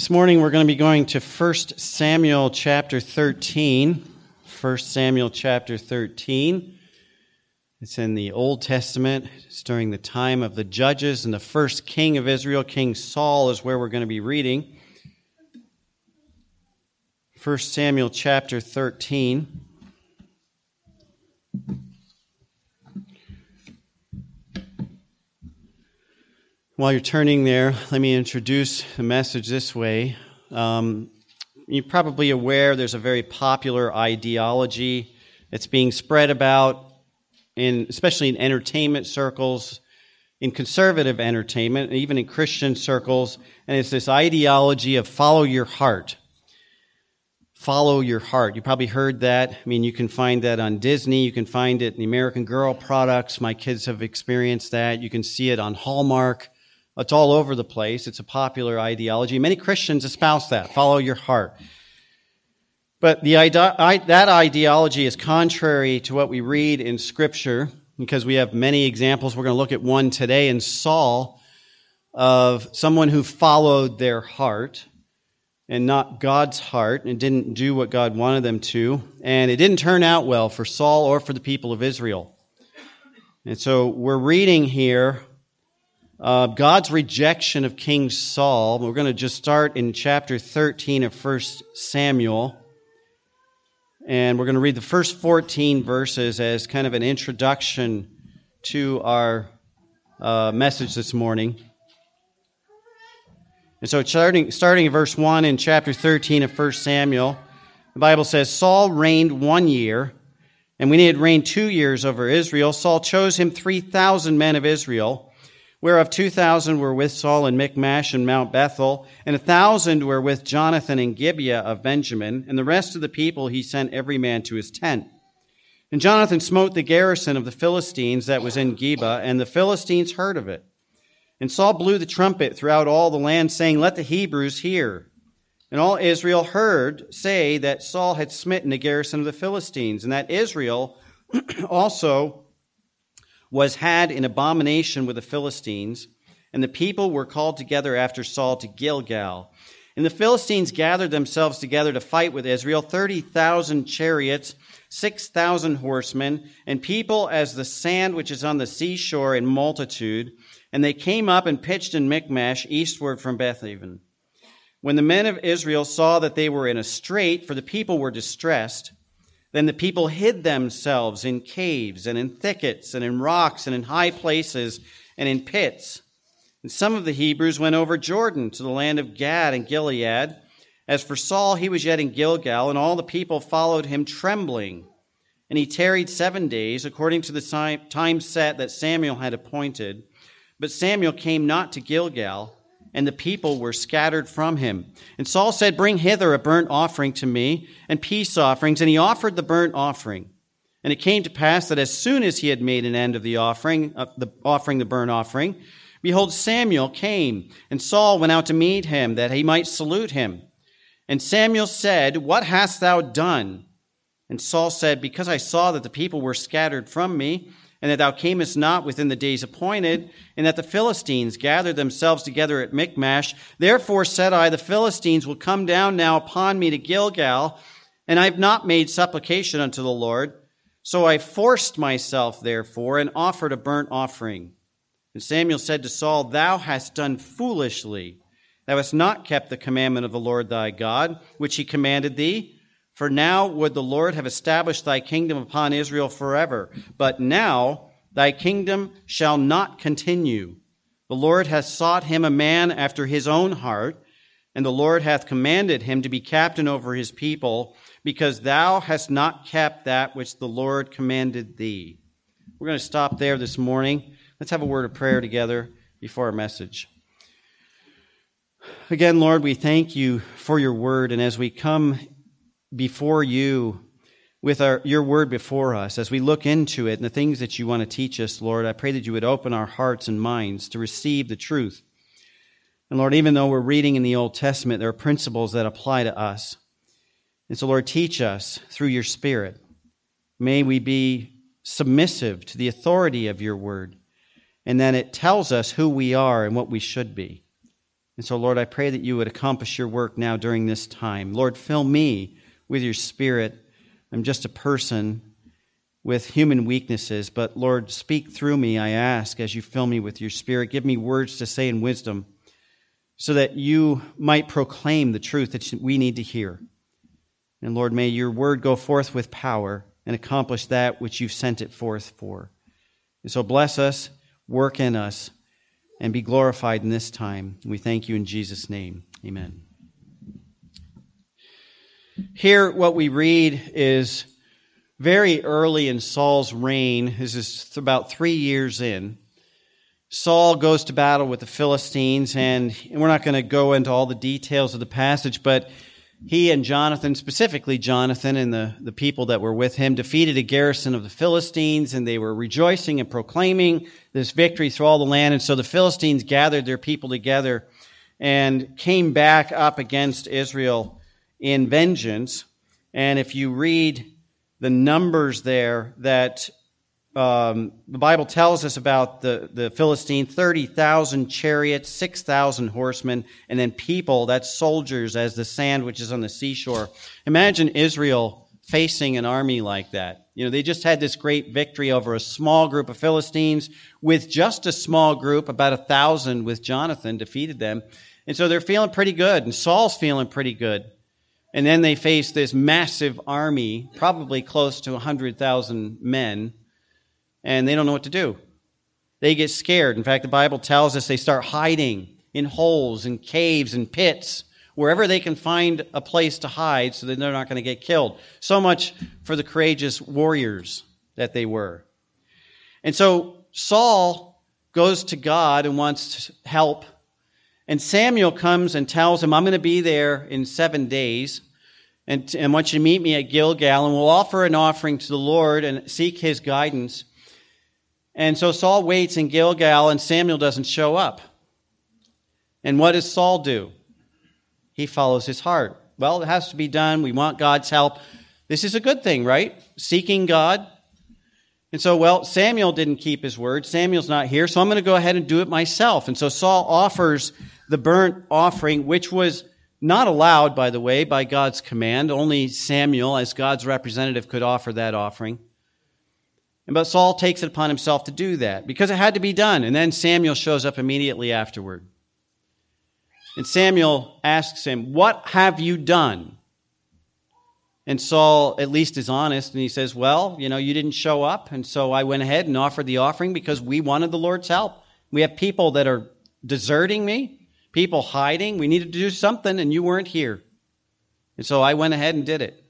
This morning we're going to be going to 1 Samuel chapter 13. 1 Samuel chapter 13. It's in the Old Testament. It's during the time of the judges and the first king of Israel, King Saul, is where we're going to be reading. 1 Samuel chapter 13. While you're turning there, let me introduce the message this way. Um, you're probably aware there's a very popular ideology that's being spread about, in, especially in entertainment circles, in conservative entertainment, and even in Christian circles, and it's this ideology of follow your heart. Follow your heart. You probably heard that. I mean, you can find that on Disney. You can find it in the American Girl products. My kids have experienced that. You can see it on Hallmark. It's all over the place. It's a popular ideology. Many Christians espouse that. Follow your heart. But the, that ideology is contrary to what we read in Scripture because we have many examples. We're going to look at one today in Saul of someone who followed their heart and not God's heart and didn't do what God wanted them to. And it didn't turn out well for Saul or for the people of Israel. And so we're reading here uh, God's rejection of King Saul. We're going to just start in chapter 13 of 1 Samuel. And we're going to read the first 14 verses as kind of an introduction to our uh, message this morning. And so, starting, starting in verse 1 in chapter 13 of 1 Samuel, the Bible says Saul reigned one year, and when he had reigned two years over Israel, Saul chose him 3,000 men of Israel whereof two thousand were with Saul in Michmash and Mount Bethel, and a thousand were with Jonathan in Gibeah of Benjamin, and the rest of the people he sent every man to his tent. And Jonathan smote the garrison of the Philistines that was in Geba, and the Philistines heard of it. And Saul blew the trumpet throughout all the land, saying, Let the Hebrews hear. And all Israel heard say that Saul had smitten the garrison of the Philistines, and that Israel also was had in abomination with the Philistines, and the people were called together after Saul to Gilgal. And the Philistines gathered themselves together to fight with Israel, 30,000 chariots, 6,000 horsemen, and people as the sand which is on the seashore in multitude. And they came up and pitched in Michmash, eastward from Bethaven. When the men of Israel saw that they were in a strait, for the people were distressed, then the people hid themselves in caves and in thickets and in rocks and in high places and in pits. And some of the Hebrews went over Jordan to the land of Gad and Gilead. As for Saul, he was yet in Gilgal, and all the people followed him trembling. And he tarried seven days, according to the time set that Samuel had appointed. But Samuel came not to Gilgal and the people were scattered from him. And Saul said, Bring hither a burnt offering to me, and peace offerings. And he offered the burnt offering. And it came to pass that as soon as he had made an end of the offering, the offering the burnt offering, behold, Samuel came, and Saul went out to meet him, that he might salute him. And Samuel said, What hast thou done? And Saul said, Because I saw that the people were scattered from me, and that thou camest not within the days appointed, and that the Philistines gathered themselves together at Michmash. Therefore said I, the Philistines will come down now upon me to Gilgal, and I have not made supplication unto the Lord. So I forced myself, therefore, and offered a burnt offering. And Samuel said to Saul, Thou hast done foolishly. Thou hast not kept the commandment of the Lord thy God, which he commanded thee. For now would the Lord have established thy kingdom upon Israel forever. But now thy kingdom shall not continue. The Lord hath sought him a man after his own heart, and the Lord hath commanded him to be captain over his people, because thou hast not kept that which the Lord commanded thee. We're going to stop there this morning. Let's have a word of prayer together before our message. Again, Lord, we thank you for your word, and as we come before you with our, your word before us as we look into it and the things that you want to teach us, Lord. I pray that you would open our hearts and minds to receive the truth. And Lord, even though we're reading in the Old Testament, there are principles that apply to us. And so, Lord, teach us through your Spirit. May we be submissive to the authority of your word, and then it tells us who we are and what we should be. And so, Lord, I pray that you would accomplish your work now during this time. Lord, fill me with your spirit. I'm just a person with human weaknesses, but Lord, speak through me, I ask, as you fill me with your spirit. Give me words to say in wisdom so that you might proclaim the truth that we need to hear. And Lord, may your word go forth with power and accomplish that which you've sent it forth for. And so bless us, work in us, and be glorified in this time. We thank you in Jesus' name. Amen. Here, what we read is very early in Saul's reign. This is about three years in. Saul goes to battle with the Philistines, and we're not going to go into all the details of the passage, but he and Jonathan, specifically Jonathan and the, the people that were with him, defeated a garrison of the Philistines, and they were rejoicing and proclaiming this victory through all the land. And so the Philistines gathered their people together and came back up against Israel in vengeance. And if you read the numbers there that um, the Bible tells us about the, the Philistine 30,000 chariots, 6,000 horsemen, and then people, that's soldiers, as the sand which is on the seashore. Imagine Israel facing an army like that. You know, they just had this great victory over a small group of Philistines with just a small group, about a thousand with Jonathan, defeated them. And so they're feeling pretty good, and Saul's feeling pretty good. And then they face this massive army, probably close to 100,000 men and they don't know what to do. They get scared. In fact, the Bible tells us they start hiding in holes and caves and pits, wherever they can find a place to hide so that they're not going to get killed. So much for the courageous warriors that they were. And so Saul goes to God and wants help. And Samuel comes and tells him, I'm going to be there in seven days. And, and want you to meet me at Gilgal, and we'll offer an offering to the Lord and seek his guidance. And so Saul waits in Gilgal, and Samuel doesn't show up. And what does Saul do? He follows his heart. Well, it has to be done. We want God's help. This is a good thing, right? Seeking God. And so, well, Samuel didn't keep his word. Samuel's not here, so I'm going to go ahead and do it myself. And so Saul offers the burnt offering, which was not allowed, by the way, by God's command. Only Samuel, as God's representative, could offer that offering. But Saul takes it upon himself to do that because it had to be done. And then Samuel shows up immediately afterward. And Samuel asks him, What have you done? And Saul at least is honest and he says, Well, you know, you didn't show up. And so I went ahead and offered the offering because we wanted the Lord's help. We have people that are deserting me, people hiding. We needed to do something and you weren't here. And so I went ahead and did it.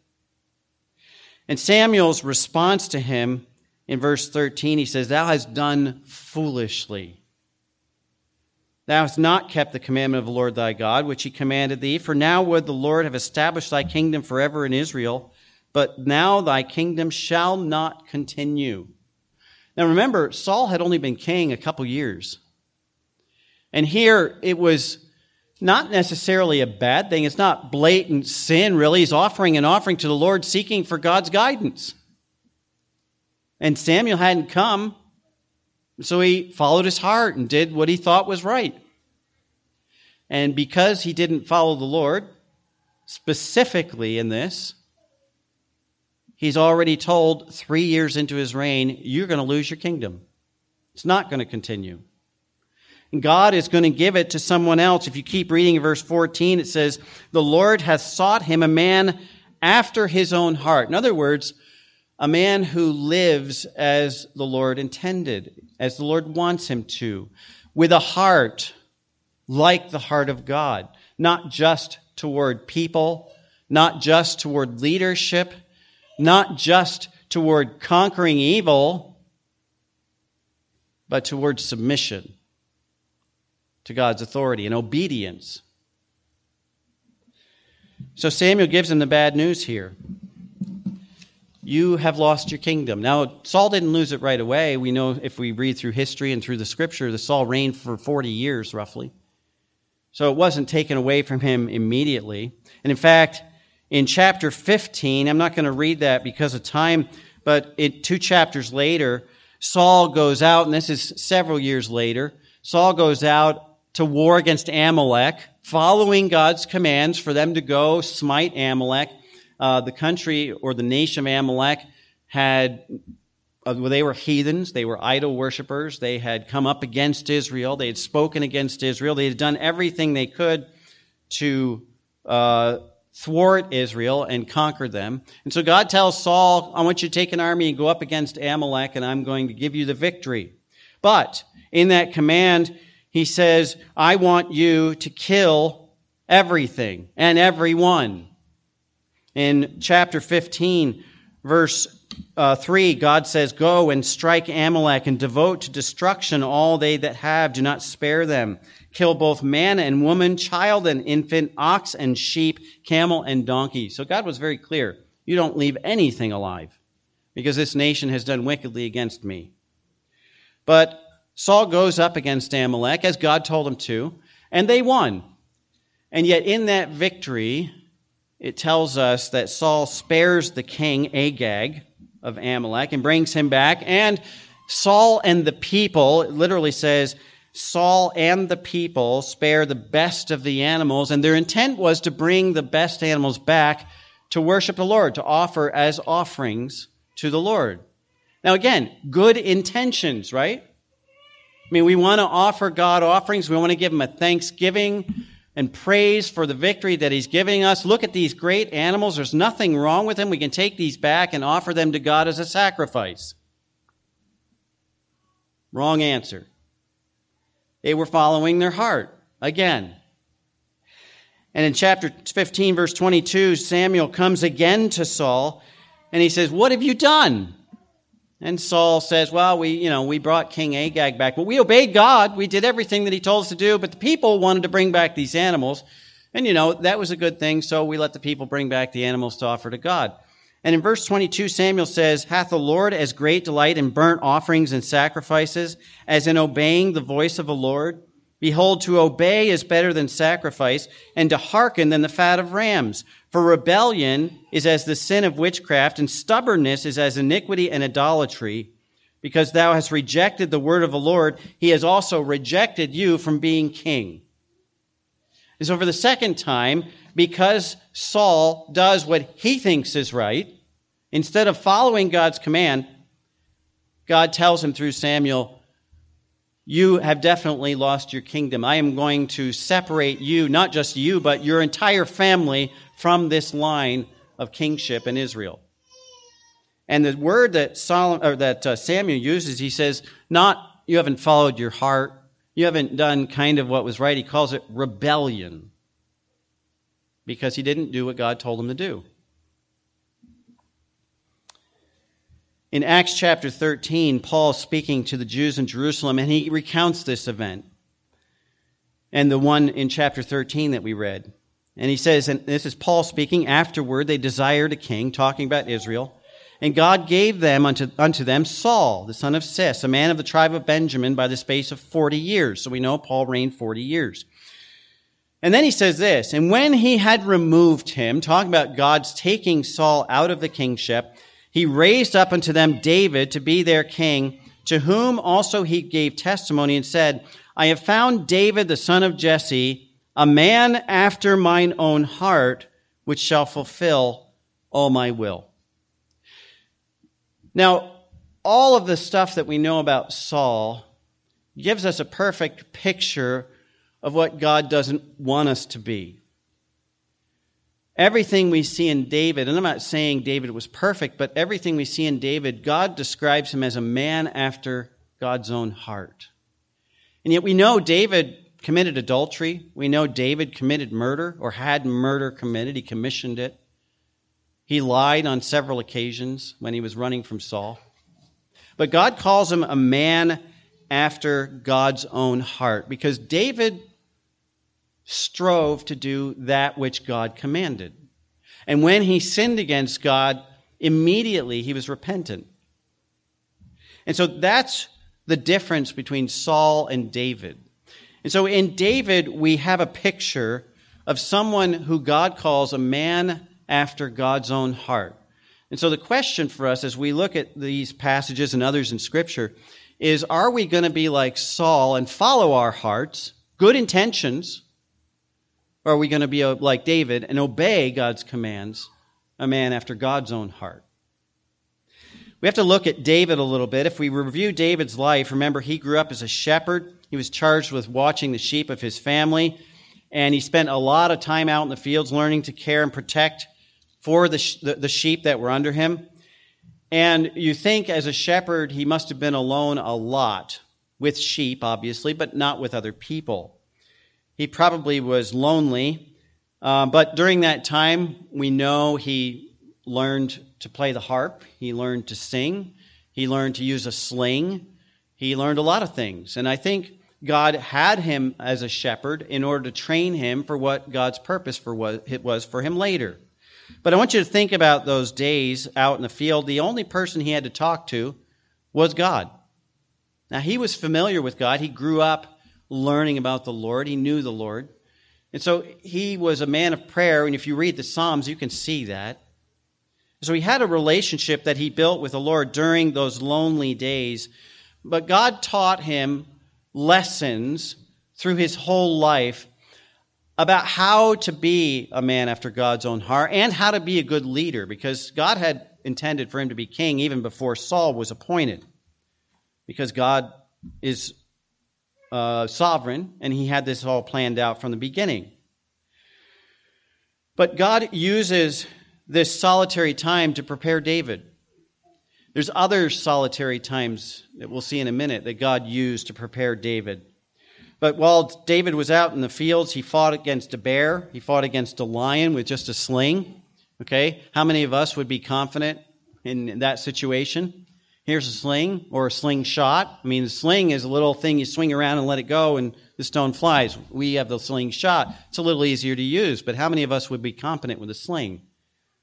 And Samuel's response to him in verse 13, he says, Thou hast done foolishly. Thou hast not kept the commandment of the Lord thy God, which he commanded thee. For now would the Lord have established thy kingdom forever in Israel, but now thy kingdom shall not continue. Now remember, Saul had only been king a couple years. And here it was not necessarily a bad thing. It's not blatant sin, really. He's offering an offering to the Lord, seeking for God's guidance. And Samuel hadn't come, so he followed his heart and did what he thought was right. And because he didn't follow the Lord, specifically in this, he's already told three years into his reign, you're going to lose your kingdom. It's not going to continue. God is going to give it to someone else. If you keep reading verse 14, it says, The Lord hath sought him a man after his own heart. In other words, a man who lives as the Lord intended, as the Lord wants him to, with a heart like the heart of God, not just toward people, not just toward leadership, not just toward conquering evil, but toward submission to God's authority and obedience. So Samuel gives him the bad news here you have lost your kingdom. Now, Saul didn't lose it right away. We know if we read through history and through the scripture that Saul reigned for 40 years roughly. So it wasn't taken away from him immediately. And in fact, in chapter 15, I'm not going to read that because of time, but it, two chapters later, Saul goes out, and this is several years later. Saul goes out to war against Amalek, following God's commands for them to go smite Amalek. Uh, the country or the nation of Amalek had, uh, they were heathens, they were idol worshippers, they had come up against Israel, they had spoken against Israel, they had done everything they could to uh, thwart Israel and conquer them. And so God tells Saul, I want you to take an army and go up against Amalek, and I'm going to give you the victory. But in that command, he says, I want you to kill everything and everyone. In chapter 15, verse uh, 3, God says, Go and strike Amalek and devote to destruction all they that have. Do not spare them. Kill both man and woman, child and infant, ox and sheep, camel and donkey. So God was very clear. You don't leave anything alive because this nation has done wickedly against me. But Saul goes up against Amalek as God told him to, and they won. And yet, in that victory, it tells us that Saul spares the king Agag of Amalek and brings him back. And Saul and the people, it literally says, Saul and the people spare the best of the animals, and their intent was to bring the best animals back to worship the Lord, to offer as offerings to the Lord. Now, again, good intentions, right? I mean, we want to offer God offerings. We want to give Him a thanksgiving and praise for the victory that He's giving us. Look at these great animals. There's nothing wrong with them. We can take these back and offer them to God as a sacrifice. Wrong answer. They were following their heart again. And in chapter 15, verse 22, Samuel comes again to Saul and he says, What have you done? And Saul says, Well, we, you know, we brought King Agag back, but we obeyed God. We did everything that he told us to do, but the people wanted to bring back these animals. And, you know, that was a good thing, so we let the people bring back the animals to offer to God. And in verse 22, Samuel says, Hath the Lord as great delight in burnt offerings and sacrifices as in obeying the voice of the Lord? Behold, to obey is better than sacrifice, and to hearken than the fat of rams. For rebellion is as the sin of witchcraft, and stubbornness is as iniquity and idolatry. Because thou hast rejected the word of the Lord, he has also rejected you from being king. And so for the second time, because Saul does what he thinks is right, instead of following God's command, God tells him through Samuel, You have definitely lost your kingdom. I am going to separate you, not just you, but your entire family from this line of kingship in Israel. And the word that, Solomon, or that uh, Samuel uses, he says, not you haven't followed your heart, you haven't done kind of what was right. He calls it rebellion because he didn't do what God told him to do. In Acts chapter 13, Paul speaking to the Jews in Jerusalem, and he recounts this event and the one in chapter 13 that we read. And he says, and this is Paul speaking, afterward they desired a king, talking about Israel. And God gave them unto, unto them Saul, the son of Cis, a man of the tribe of Benjamin, by the space of 40 years. So we know Paul reigned 40 years. And then he says this, and when he had removed him, talking about God's taking Saul out of the kingship, he raised up unto them David to be their king, to whom also he gave testimony and said, I have found David the son of Jesse, a man after mine own heart, which shall fulfill all my will. Now, all of the stuff that we know about Saul gives us a perfect picture of what God doesn't want us to be. Everything we see in David, and I'm not saying David was perfect, but everything we see in David, God describes him as a man after God's own heart. And yet we know David committed adultery. We know David committed murder or had murder committed. He commissioned it. He lied on several occasions when he was running from Saul. But God calls him a man after God's own heart because David strove to do that which God commanded. And when he sinned against God, immediately he was repentant. And so that's the difference between Saul and David. And so in David, we have a picture of someone who God calls a man after God's own heart. And so the question for us as we look at these passages and others in Scripture is are we going to be like Saul and follow our hearts, good intentions? Or are we going to be uh, like David and obey God's commands, a man after God's own heart? We have to look at David a little bit. If we review David's life, remember he grew up as a shepherd. He was charged with watching the sheep of his family, and he spent a lot of time out in the fields learning to care and protect for the, the, sheep that were under him. And you think as a shepherd, he must have been alone a lot with sheep, obviously, but not with other people. He probably was lonely, uh, but during that time, we know he learned to play the harp, he learned to sing, he learned to use a sling, he learned a lot of things. And I think God had him as a shepherd in order to train him for what God's purpose for what it was for him later. But I want you to think about those days out in the field. The only person he had to talk to was God. Now, he was familiar with God. He grew up learning about the Lord, he knew the Lord. And so he was a man of prayer. And if you read the Psalms, you can see that. So he had a relationship that he built with the Lord during those lonely days. But God taught him lessons through his whole life about how to be a man after God's own heart and how to be a good leader because God had intended for him to be king even before Saul was appointed. Because God is uh, sovereign and he had this all planned out from the beginning. But God uses this solitary time to prepare David. There's other solitary times that we'll see in a minute that God used to prepare David. But while David was out in the fields, he fought against a bear, he fought against a lion with just a sling. Okay? How many of us would be confident in that situation? Here's a sling or a slingshot. I mean, the sling is a little thing you swing around and let it go and the stone flies. We have the slingshot. It's a little easier to use, but how many of us would be competent with a sling?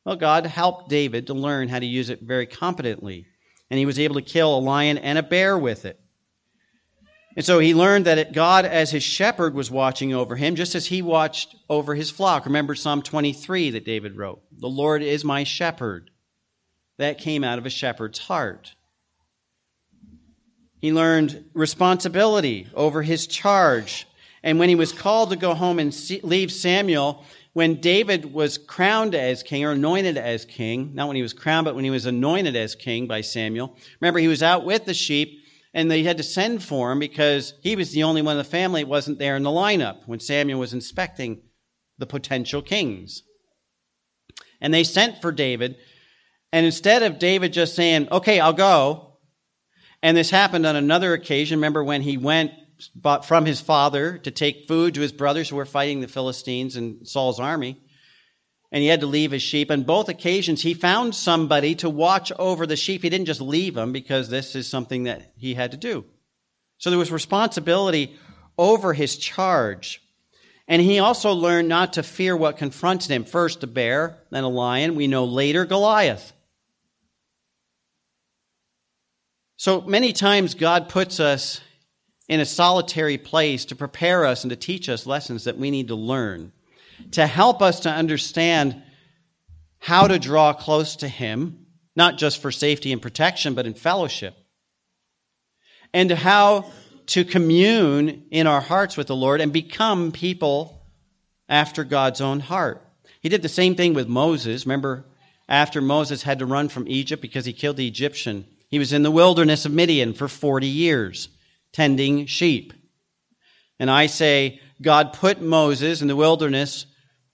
Well, God helped David to learn how to use it very competently, and he was able to kill a lion and a bear with it. And so he learned that God, as his shepherd, was watching over him, just as he watched over his flock. Remember Psalm 23 that David wrote The Lord is my shepherd. That came out of a shepherd's heart. He learned responsibility over his charge. And when he was called to go home and leave Samuel, when David was crowned as king or anointed as king, not when he was crowned, but when he was anointed as king by Samuel, remember he was out with the sheep and they had to send for him because he was the only one in the family that wasn't there in the lineup when Samuel was inspecting the potential kings. And they sent for David. And instead of David just saying, okay, I'll go, and this happened on another occasion, remember when he went from his father to take food to his brothers who were fighting the Philistines and Saul's army. And he had to leave his sheep. On both occasions, he found somebody to watch over the sheep. He didn't just leave them because this is something that he had to do. So there was responsibility over his charge. And he also learned not to fear what confronted him. First, a bear, then a lion. We know later, Goliath. So many times God puts us in a solitary place to prepare us and to teach us lessons that we need to learn, to help us to understand how to draw close to Him, not just for safety and protection, but in fellowship, and how to commune in our hearts with the Lord and become people after God's own heart. He did the same thing with Moses. Remember, after Moses had to run from Egypt because he killed the Egyptian, he was in the wilderness of Midian for 40 years tending sheep. And I say, God put Moses in the wilderness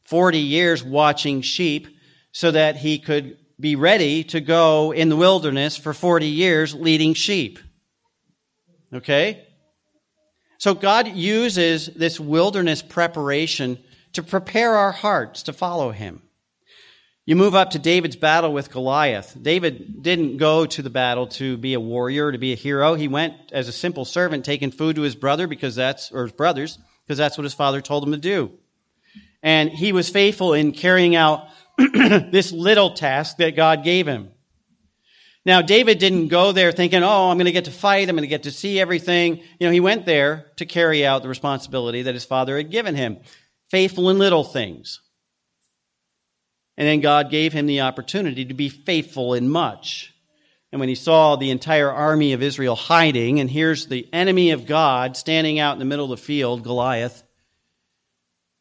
40 years watching sheep so that he could be ready to go in the wilderness for 40 years leading sheep. Okay? So God uses this wilderness preparation to prepare our hearts to follow him. You move up to David's battle with Goliath. David didn't go to the battle to be a warrior, to be a hero. He went as a simple servant, taking food to his brother because that's, or his brothers, because that's what his father told him to do. And he was faithful in carrying out this little task that God gave him. Now, David didn't go there thinking, oh, I'm going to get to fight. I'm going to get to see everything. You know, he went there to carry out the responsibility that his father had given him. Faithful in little things. And then God gave him the opportunity to be faithful in much. And when he saw the entire army of Israel hiding, and here's the enemy of God standing out in the middle of the field, Goliath,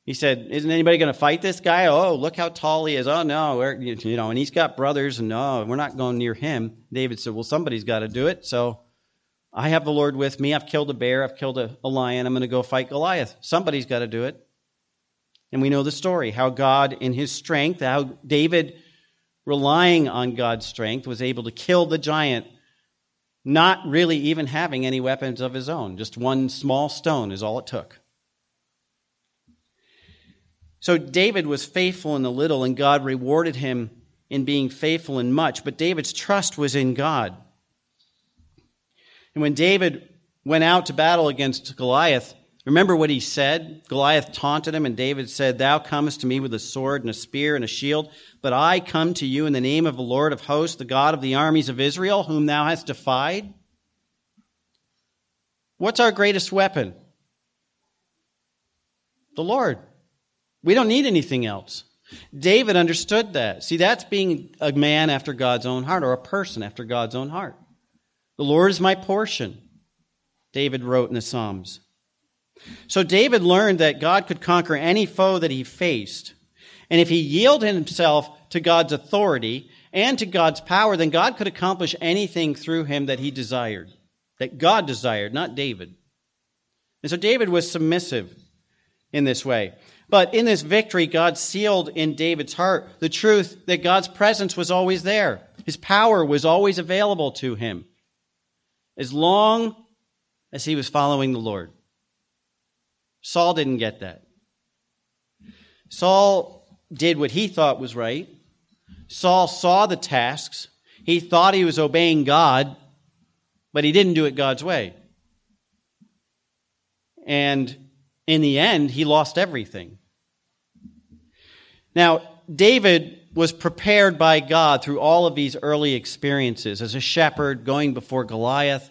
he said, Isn't anybody going to fight this guy? Oh, look how tall he is. Oh, no. you know, and he's got brothers, and no, we're not going near him. David said, Well, somebody's got to do it. So I have the Lord with me. I've killed a bear. I've killed a, a lion. I'm going to go fight Goliath. Somebody's got to do it. And we know the story how God, in his strength, how David relying on God's strength, was able to kill the giant, not really even having any weapons of his own. Just one small stone is all it took. So David was faithful in the little, and God rewarded him in being faithful in much. But David's trust was in God. And when David went out to battle against Goliath, Remember what he said? Goliath taunted him, and David said, Thou comest to me with a sword and a spear and a shield, but I come to you in the name of the Lord of hosts, the God of the armies of Israel, whom thou hast defied. What's our greatest weapon? The Lord. We don't need anything else. David understood that. See, that's being a man after God's own heart, or a person after God's own heart. The Lord is my portion, David wrote in the Psalms. So David learned that God could conquer any foe that he faced. And if he yielded himself to God's authority and to God's power, then God could accomplish anything through him that he desired, that God desired, not David. And so David was submissive in this way. But in this victory, God sealed in David's heart the truth that God's presence was always there. His power was always available to him as long as he was following the Lord. Saul didn't get that. Saul did what he thought was right. Saul saw the tasks. He thought he was obeying God, but he didn't do it God's way. And in the end, he lost everything. Now, David was prepared by God through all of these early experiences as a shepherd going before Goliath,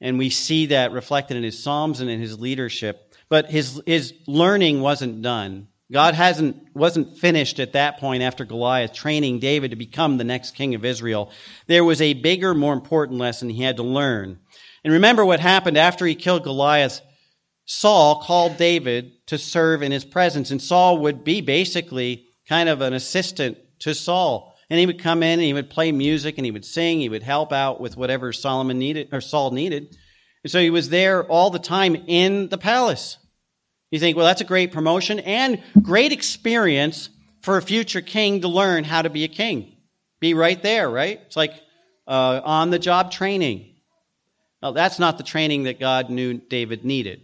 and we see that reflected in his Psalms and in his leadership. But his, his learning wasn't done. God hasn't, wasn't finished at that point after Goliath training David to become the next king of Israel. There was a bigger, more important lesson he had to learn. And remember what happened after he killed Goliath. Saul called David to serve in his presence, and Saul would be basically kind of an assistant to Saul. And he would come in and he would play music and he would sing, he would help out with whatever Solomon needed or Saul needed. And so he was there all the time in the palace. You think, well, that's a great promotion and great experience for a future king to learn how to be a king. Be right there, right? It's like uh, on the job training. Now, that's not the training that God knew David needed.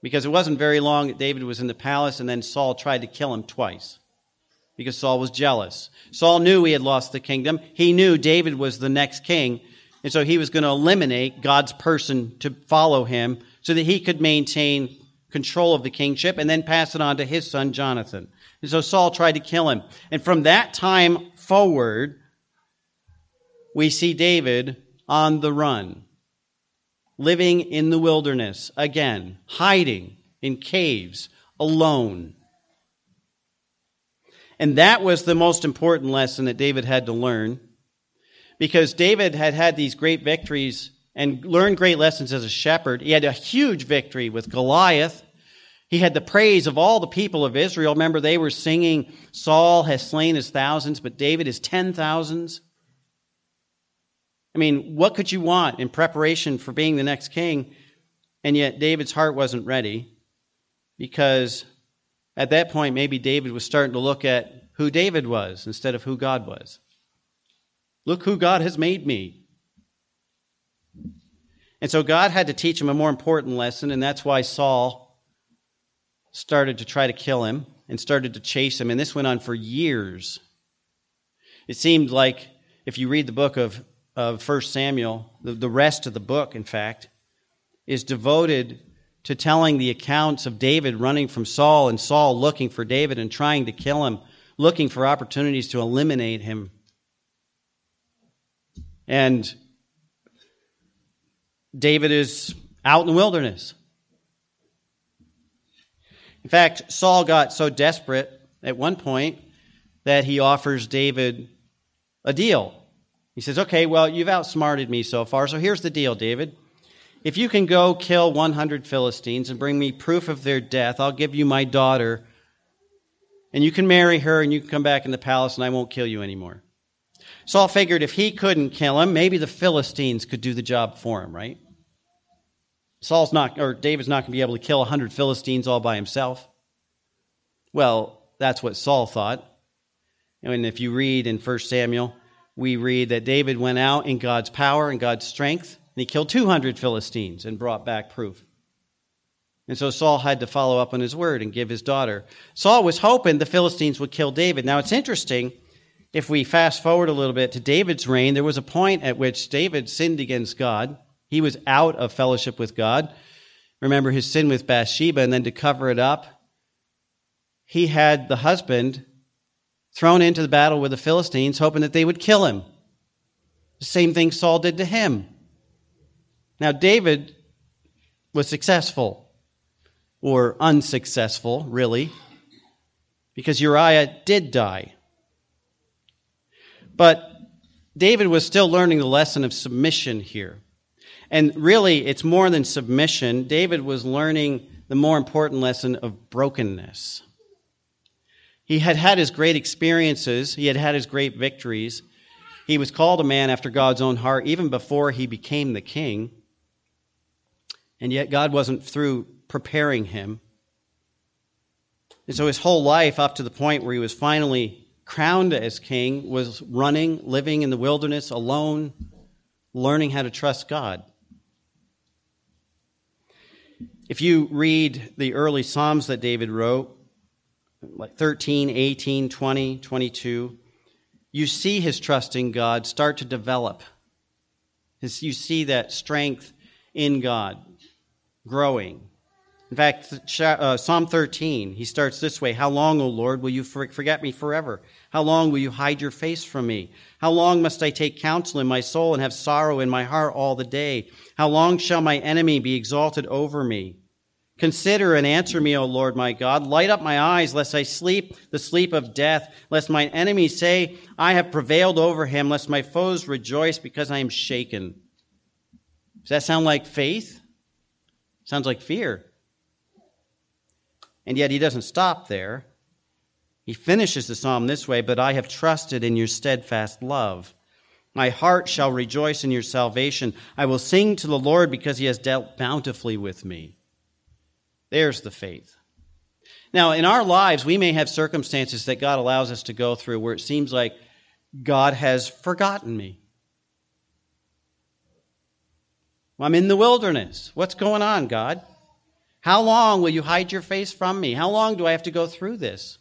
Because it wasn't very long that David was in the palace and then Saul tried to kill him twice. Because Saul was jealous. Saul knew he had lost the kingdom. He knew David was the next king. And so he was going to eliminate God's person to follow him so that he could maintain control of the kingship and then pass it on to his son Jonathan. And so Saul tried to kill him. And from that time forward, we see David on the run, living in the wilderness again, hiding in caves, alone. And that was the most important lesson that David had to learn because David had had these great victories and learned great lessons as a shepherd. He had a huge victory with Goliath. He had the praise of all the people of Israel. Remember, they were singing, Saul has slain his thousands, but David his ten thousands. I mean, what could you want in preparation for being the next king? And yet, David's heart wasn't ready because at that point, maybe David was starting to look at who David was instead of who God was. Look who God has made me. And so God had to teach him a more important lesson, and that's why Saul started to try to kill him and started to chase him. And this went on for years. It seemed like, if you read the book of, of 1 Samuel, the, the rest of the book, in fact, is devoted to telling the accounts of David running from Saul and Saul looking for David and trying to kill him, looking for opportunities to eliminate him. And David is out in the wilderness. In fact, Saul got so desperate at one point that he offers David a deal. He says, Okay, well, you've outsmarted me so far, so here's the deal, David. If you can go kill 100 Philistines and bring me proof of their death, I'll give you my daughter, and you can marry her, and you can come back in the palace, and I won't kill you anymore. Saul figured if he couldn't kill him, maybe the Philistines could do the job for him, right? Saul's not, or David's not going to be able to kill 100 Philistines all by himself. Well, that's what Saul thought. And if you read in 1 Samuel, we read that David went out in God's power and God's strength, and he killed 200 Philistines and brought back proof. And so Saul had to follow up on his word and give his daughter. Saul was hoping the Philistines would kill David. Now it's interesting, if we fast forward a little bit to David's reign, there was a point at which David sinned against God. He was out of fellowship with God. Remember his sin with Bathsheba, and then to cover it up, he had the husband thrown into the battle with the Philistines, hoping that they would kill him. The same thing Saul did to him. Now, David was successful, or unsuccessful, really, because Uriah did die. But David was still learning the lesson of submission here. And really, it's more than submission. David was learning the more important lesson of brokenness. He had had his great experiences, he had had his great victories. He was called a man after God's own heart even before he became the king. And yet, God wasn't through preparing him. And so, his whole life, up to the point where he was finally crowned as king, was running, living in the wilderness alone, learning how to trust God. If you read the early Psalms that David wrote, like 13, 18, 20, 22, you see his trust in God start to develop. You see that strength in God growing. In fact, uh, Psalm 13, he starts this way How long, O Lord, will you forget me forever? How long will you hide your face from me? How long must I take counsel in my soul and have sorrow in my heart all the day? How long shall my enemy be exalted over me? Consider and answer me, O Lord my God. Light up my eyes, lest I sleep the sleep of death, lest mine enemies say, I have prevailed over him, lest my foes rejoice because I am shaken. Does that sound like faith? Sounds like fear. And yet he doesn't stop there. He finishes the psalm this way But I have trusted in your steadfast love. My heart shall rejoice in your salvation. I will sing to the Lord because he has dealt bountifully with me. There's the faith. Now, in our lives, we may have circumstances that God allows us to go through where it seems like God has forgotten me. I'm in the wilderness. What's going on, God? How long will you hide your face from me? How long do I have to go through this?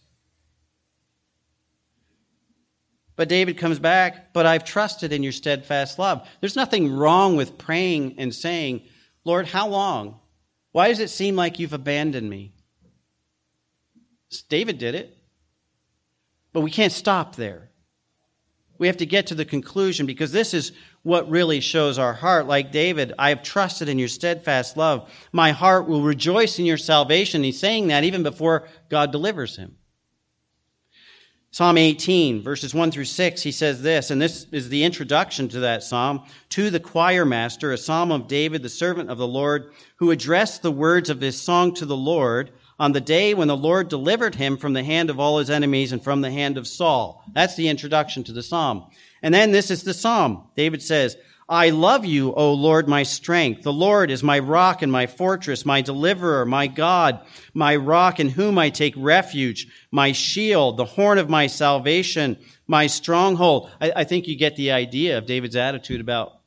But David comes back, but I've trusted in your steadfast love. There's nothing wrong with praying and saying, Lord, how long? Why does it seem like you've abandoned me? David did it. But we can't stop there. We have to get to the conclusion because this is what really shows our heart. Like David, I have trusted in your steadfast love. My heart will rejoice in your salvation. He's saying that even before God delivers him. Psalm 18, verses 1 through 6, he says this, and this is the introduction to that psalm. To the choir master, a psalm of David, the servant of the Lord, who addressed the words of this song to the Lord on the day when the Lord delivered him from the hand of all his enemies and from the hand of Saul. That's the introduction to the psalm. And then this is the psalm. David says, I love you, O Lord, my strength. The Lord is my rock and my fortress, my deliverer, my God, my rock in whom I take refuge, my shield, the horn of my salvation, my stronghold. I, I think you get the idea of David's attitude about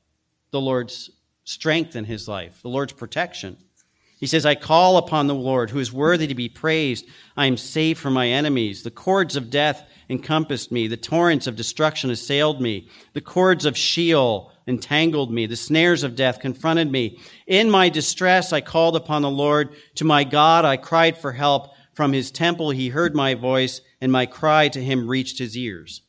the Lord's strength in his life, the Lord's protection. He says, I call upon the Lord who is worthy to be praised. I am saved from my enemies. The cords of death encompassed me. The torrents of destruction assailed me. The cords of Sheol entangled me. The snares of death confronted me. In my distress, I called upon the Lord. To my God, I cried for help. From his temple, he heard my voice, and my cry to him reached his ears.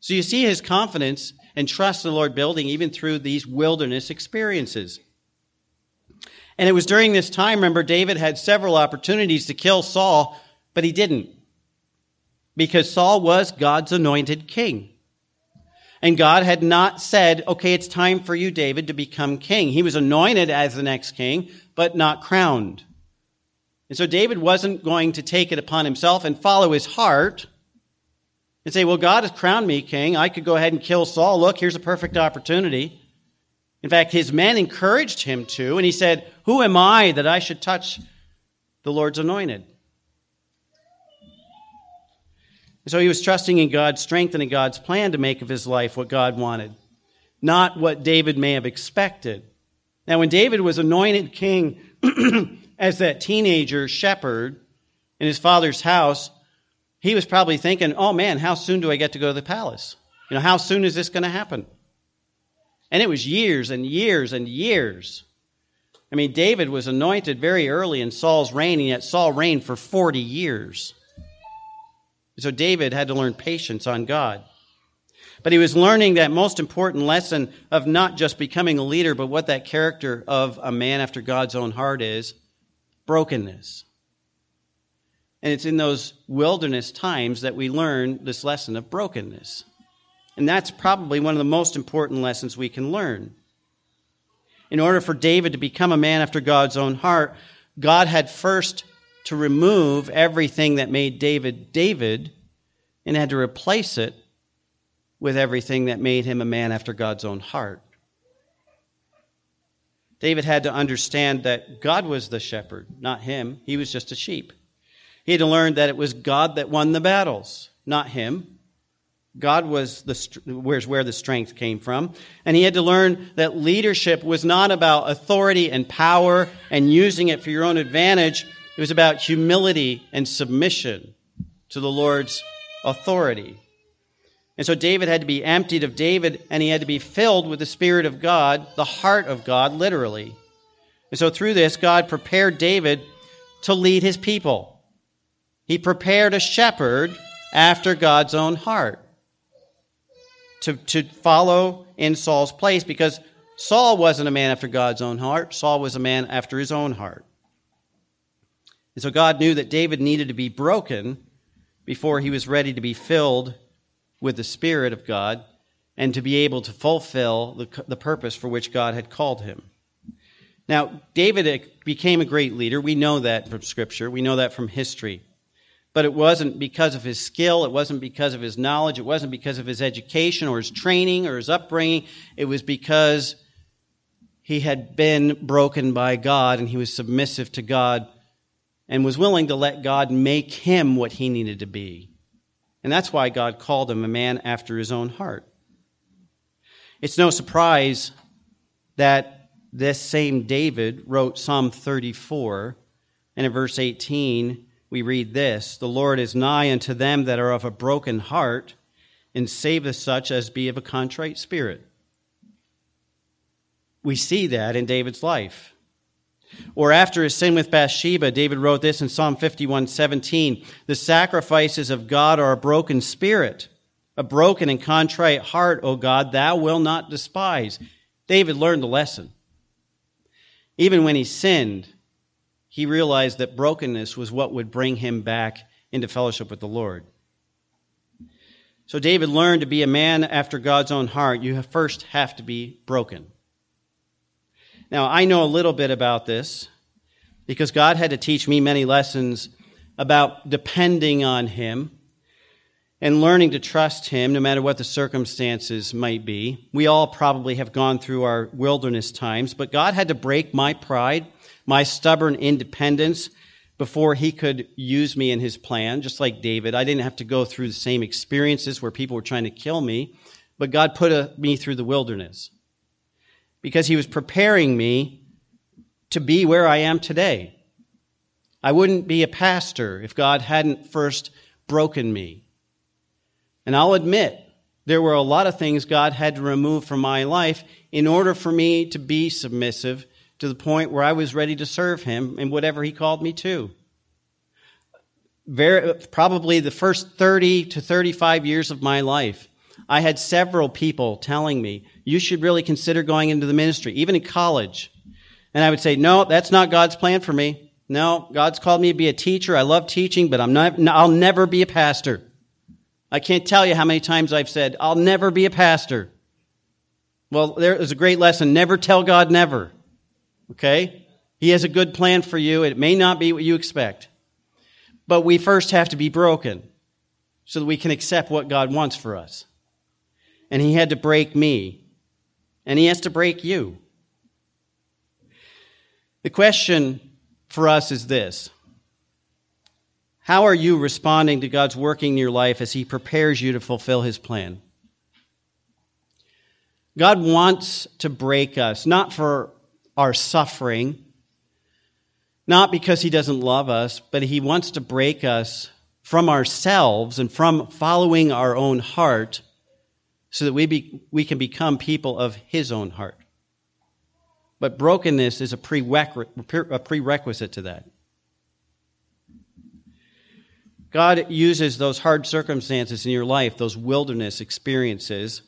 So you see his confidence and trust in the Lord building even through these wilderness experiences. And it was during this time, remember, David had several opportunities to kill Saul, but he didn't. Because Saul was God's anointed king. And God had not said, okay, it's time for you, David, to become king. He was anointed as the next king, but not crowned. And so David wasn't going to take it upon himself and follow his heart and say, well, God has crowned me king. I could go ahead and kill Saul. Look, here's a perfect opportunity. In fact, his men encouraged him to, and he said, Who am I that I should touch the Lord's anointed? So he was trusting in God's strength and in God's plan to make of his life what God wanted, not what David may have expected. Now, when David was anointed king as that teenager shepherd in his father's house, he was probably thinking, oh man, how soon do I get to go to the palace? You know, how soon is this going to happen? And it was years and years and years. I mean, David was anointed very early in Saul's reign, and yet Saul reigned for 40 years. So David had to learn patience on God. But he was learning that most important lesson of not just becoming a leader, but what that character of a man after God's own heart is brokenness. And it's in those wilderness times that we learn this lesson of brokenness. And that's probably one of the most important lessons we can learn. In order for David to become a man after God's own heart, God had first to remove everything that made David David and had to replace it with everything that made him a man after God's own heart. David had to understand that God was the shepherd, not him. He was just a sheep. He had to learn that it was God that won the battles, not him. God was the where's where the strength came from, and he had to learn that leadership was not about authority and power and using it for your own advantage. It was about humility and submission to the Lord's authority. And so David had to be emptied of David and he had to be filled with the Spirit of God, the heart of God, literally. And so through this, God prepared David to lead his people. He prepared a shepherd after God's own heart to, to follow in Saul's place because Saul wasn't a man after God's own heart. Saul was a man after his own heart. And so God knew that David needed to be broken before he was ready to be filled with the Spirit of God and to be able to fulfill the, the purpose for which God had called him. Now, David uh, became a great leader. We know that from Scripture, we know that from history. But it wasn't because of his skill, it wasn't because of his knowledge, it wasn't because of his education or his training or his upbringing. It was because he had been broken by God and he was submissive to God and was willing to let God make him what he needed to be. And that's why God called him a man after his own heart. It's no surprise that this same David wrote Psalm 34, and in verse 18, we read this The Lord is nigh unto them that are of a broken heart, and saveth such as be of a contrite spirit. We see that in David's life. Or after his sin with Bathsheba, David wrote this in Psalm 51 17 The sacrifices of God are a broken spirit, a broken and contrite heart, O God, thou wilt not despise. David learned the lesson. Even when he sinned, he realized that brokenness was what would bring him back into fellowship with the Lord. So David learned to be a man after God's own heart. You first have to be broken. Now, I know a little bit about this because God had to teach me many lessons about depending on Him and learning to trust Him no matter what the circumstances might be. We all probably have gone through our wilderness times, but God had to break my pride my stubborn independence before he could use me in his plan, just like David. I didn't have to go through the same experiences where people were trying to kill me, but God put a, me through the wilderness because he was preparing me to be where I am today. I wouldn't be a pastor if God hadn't first broken me. And I'll admit, there were a lot of things God had to remove from my life in order for me to be submissive to the point where I was ready to serve him in whatever he called me to. Very, probably the first 30 to 35 years of my life, I had several people telling me, you should really consider going into the ministry, even in college. And I would say, no, that's not God's plan for me. No, God's called me to be a teacher. I love teaching, but I'm not, I'll never be a pastor. I can't tell you how many times I've said, I'll never be a pastor. Well, there is a great lesson. Never tell God never. Okay? He has a good plan for you. It may not be what you expect. But we first have to be broken so that we can accept what God wants for us. And He had to break me. And He has to break you. The question for us is this How are you responding to God's working in your life as He prepares you to fulfill His plan? God wants to break us, not for our suffering, not because He doesn't love us, but He wants to break us from ourselves and from following our own heart so that we, be, we can become people of His own heart. But brokenness is a prerequisite to that. God uses those hard circumstances in your life, those wilderness experiences,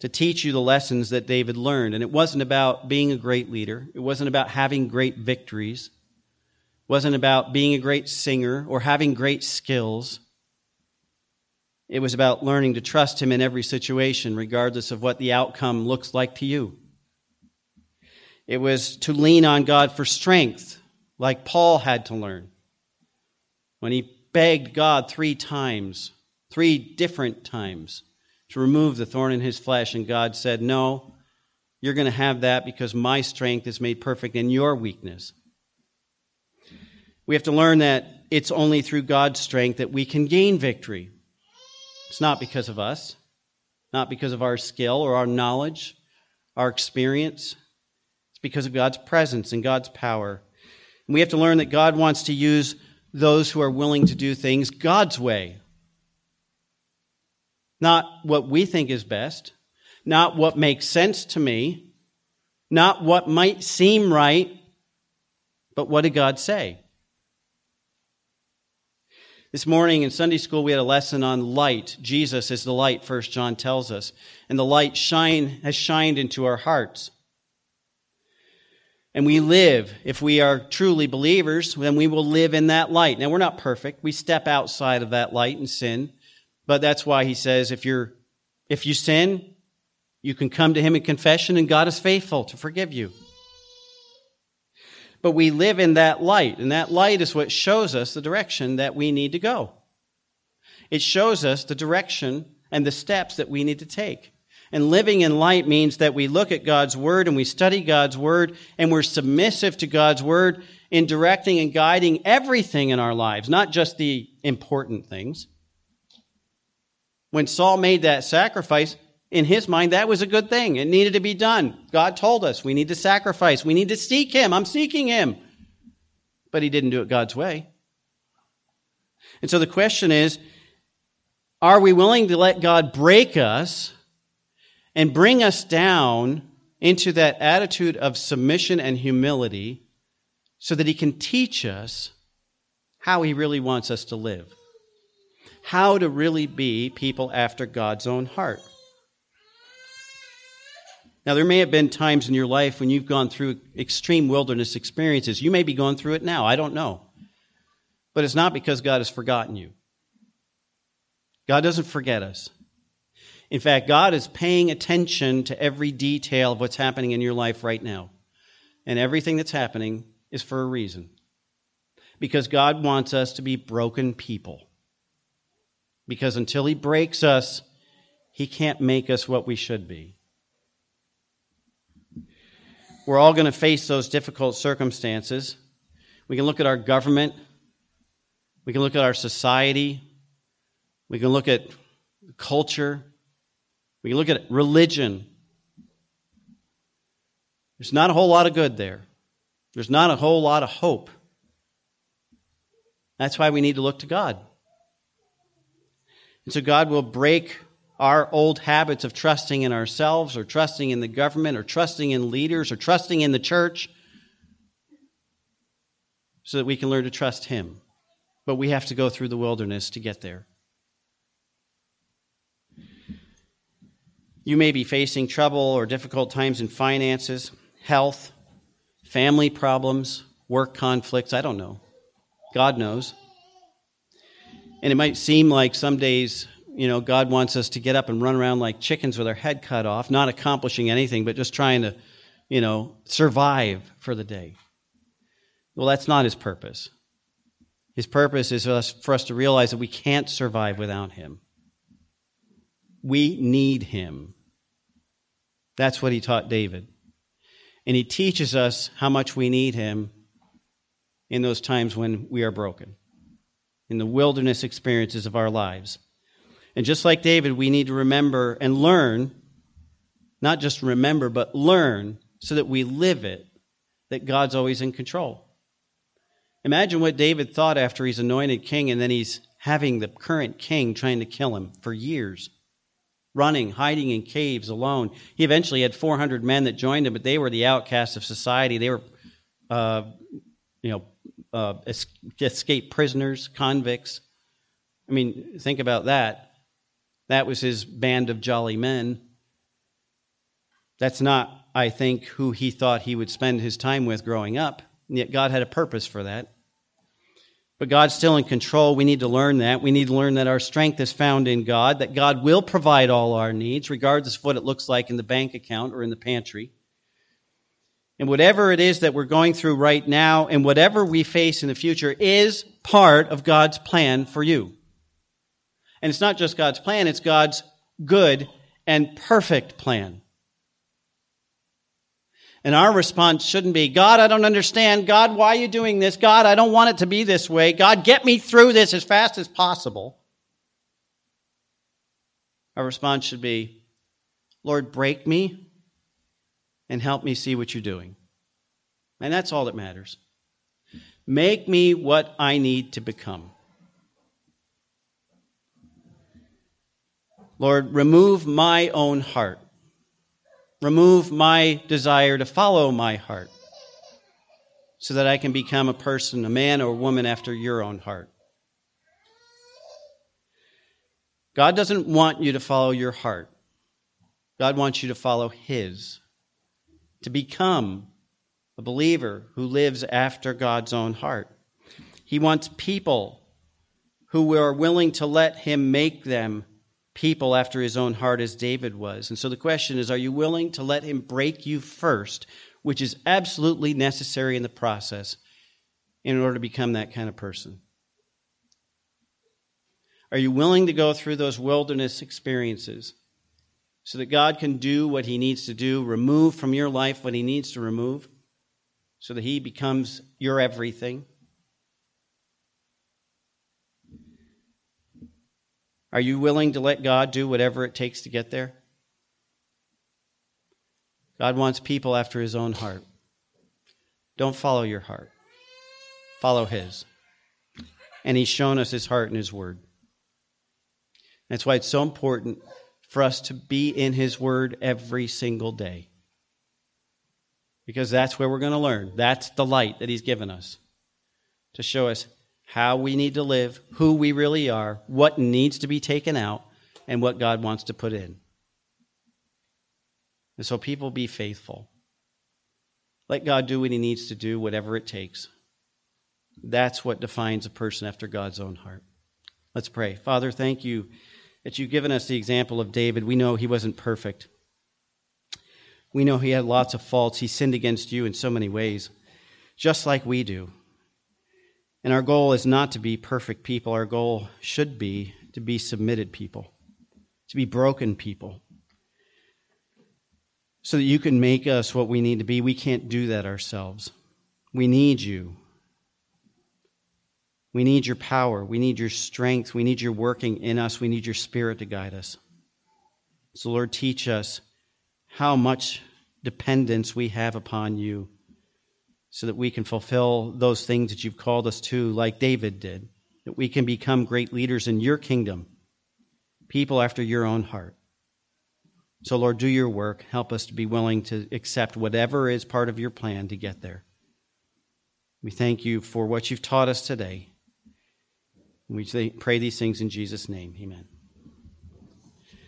to teach you the lessons that David learned. And it wasn't about being a great leader, it wasn't about having great victories, it wasn't about being a great singer or having great skills. It was about learning to trust Him in every situation, regardless of what the outcome looks like to you. It was to lean on God for strength, like Paul had to learn. When he begged God three times, three different times, to remove the thorn in his flesh, and God said, No, you're going to have that because my strength is made perfect in your weakness. We have to learn that it's only through God's strength that we can gain victory. It's not because of us, not because of our skill or our knowledge, our experience It's because of God's presence and God's power. And we have to learn that God wants to use those who are willing to do things God's way. Not what we think is best, not what makes sense to me, not what might seem right, but what did God say? This morning in Sunday school, we had a lesson on light. Jesus is the light, First John tells us. And the light shine, has shined into our hearts and we live, if we are truly believers, then we will live in that light. Now, we're not perfect. We step outside of that light and sin. But that's why he says if you're, if you sin, you can come to him in confession and God is faithful to forgive you. But we live in that light, and that light is what shows us the direction that we need to go. It shows us the direction and the steps that we need to take. And living in light means that we look at God's Word and we study God's Word and we're submissive to God's Word in directing and guiding everything in our lives, not just the important things. When Saul made that sacrifice, in his mind, that was a good thing. It needed to be done. God told us we need to sacrifice. We need to seek Him. I'm seeking Him. But he didn't do it God's way. And so the question is, are we willing to let God break us and bring us down into that attitude of submission and humility so that He can teach us how He really wants us to live, how to really be people after God's own heart. Now, there may have been times in your life when you've gone through extreme wilderness experiences. You may be going through it now. I don't know. But it's not because God has forgotten you. God doesn't forget us. In fact, God is paying attention to every detail of what's happening in your life right now. And everything that's happening is for a reason. Because God wants us to be broken people. Because until He breaks us, He can't make us what we should be. We're all going to face those difficult circumstances. We can look at our government. We can look at our society. We can look at culture. We can look at religion. There's not a whole lot of good there. There's not a whole lot of hope. That's why we need to look to God. And so God will break our old habits of trusting in ourselves or trusting in the government or trusting in leaders or trusting in the church so that we can learn to trust Him. But we have to go through the wilderness to get there. You may be facing trouble or difficult times in finances, health, family problems, work conflicts. I don't know. God knows. And it might seem like some days you know, God wants us to get up and run around like chickens with our head cut off, not accomplishing anything, but just trying to, you know, survive for the day. Well, that's not his purpose. His purpose is for us, for us to realize that we can't survive without him. We need him. That's what he taught David. And he teaches us how much we need him in those times when we are broken, in the wilderness experiences of our lives. And just like David, we need to remember and learn, not just remember, but learn so that we live it, that God's always in control. Imagine what David thought after he's anointed king and then he's having the current king trying to kill him for years, running, hiding in caves alone. He eventually had 400 men that joined him, but they were the outcasts of society. They were, uh, you know, uh, escaped prisoners, convicts. I mean, think about that. That was his band of jolly men. That's not, I think, who he thought he would spend his time with growing up. And yet God had a purpose for that. But God's still in control. We need to learn that. We need to learn that our strength is found in God, that God will provide all our needs, regardless of what it looks like in the bank account or in the pantry. And whatever it is that we're going through right now and whatever we face in the future is part of God's plan for you. And it's not just God's plan, it's God's good and perfect plan. And our response shouldn't be, God, I don't understand. God, why are you doing this? God, I don't want it to be this way. God, get me through this as fast as possible. Our response should be, Lord, break me and help me see what you're doing. And that's all that matters. Make me what I need to become. Lord, remove my own heart Remove my desire to follow my heart so that I can become a person, a man or a woman after your own heart. God doesn't want you to follow your heart. God wants you to follow His, to become a believer who lives after God's own heart. He wants people who are willing to let Him make them people after his own heart as David was. And so the question is are you willing to let him break you first, which is absolutely necessary in the process in order to become that kind of person? Are you willing to go through those wilderness experiences so that God can do what he needs to do, remove from your life what he needs to remove, so that he becomes your everything? Are you willing to let God do whatever it takes to get there? God wants people after his own heart. Don't follow your heart, follow his. And he's shown us his heart in his word. That's why it's so important for us to be in his word every single day. Because that's where we're going to learn. That's the light that he's given us to show us how we need to live, who we really are, what needs to be taken out, and what God wants to put in. And so people be faithful. Let God do what he needs to do, whatever it takes. That's what defines a person after God's own heart. Let's pray. Father, thank you that you've given us the example of David. We know he wasn't perfect. We know he had lots of faults. He sinned against you in so many ways, just like we do. And our goal is not to be perfect people. Our goal should be to be submitted people, to be broken people, so that you can make us what we need to be. We can't do that ourselves. We need you. We need your power. We need your strength. We need your working in us. We need your spirit to guide us. So, Lord, teach us how much dependence we have upon you so that we can fulfill those things that you've called us to, like David did, that we can become great leaders in your kingdom, people after your own heart. So, Lord, do your work. Help us to be willing to accept whatever is part of your plan to get there. We thank you for what you've taught us today. We pray these things in Jesus' name. Amen.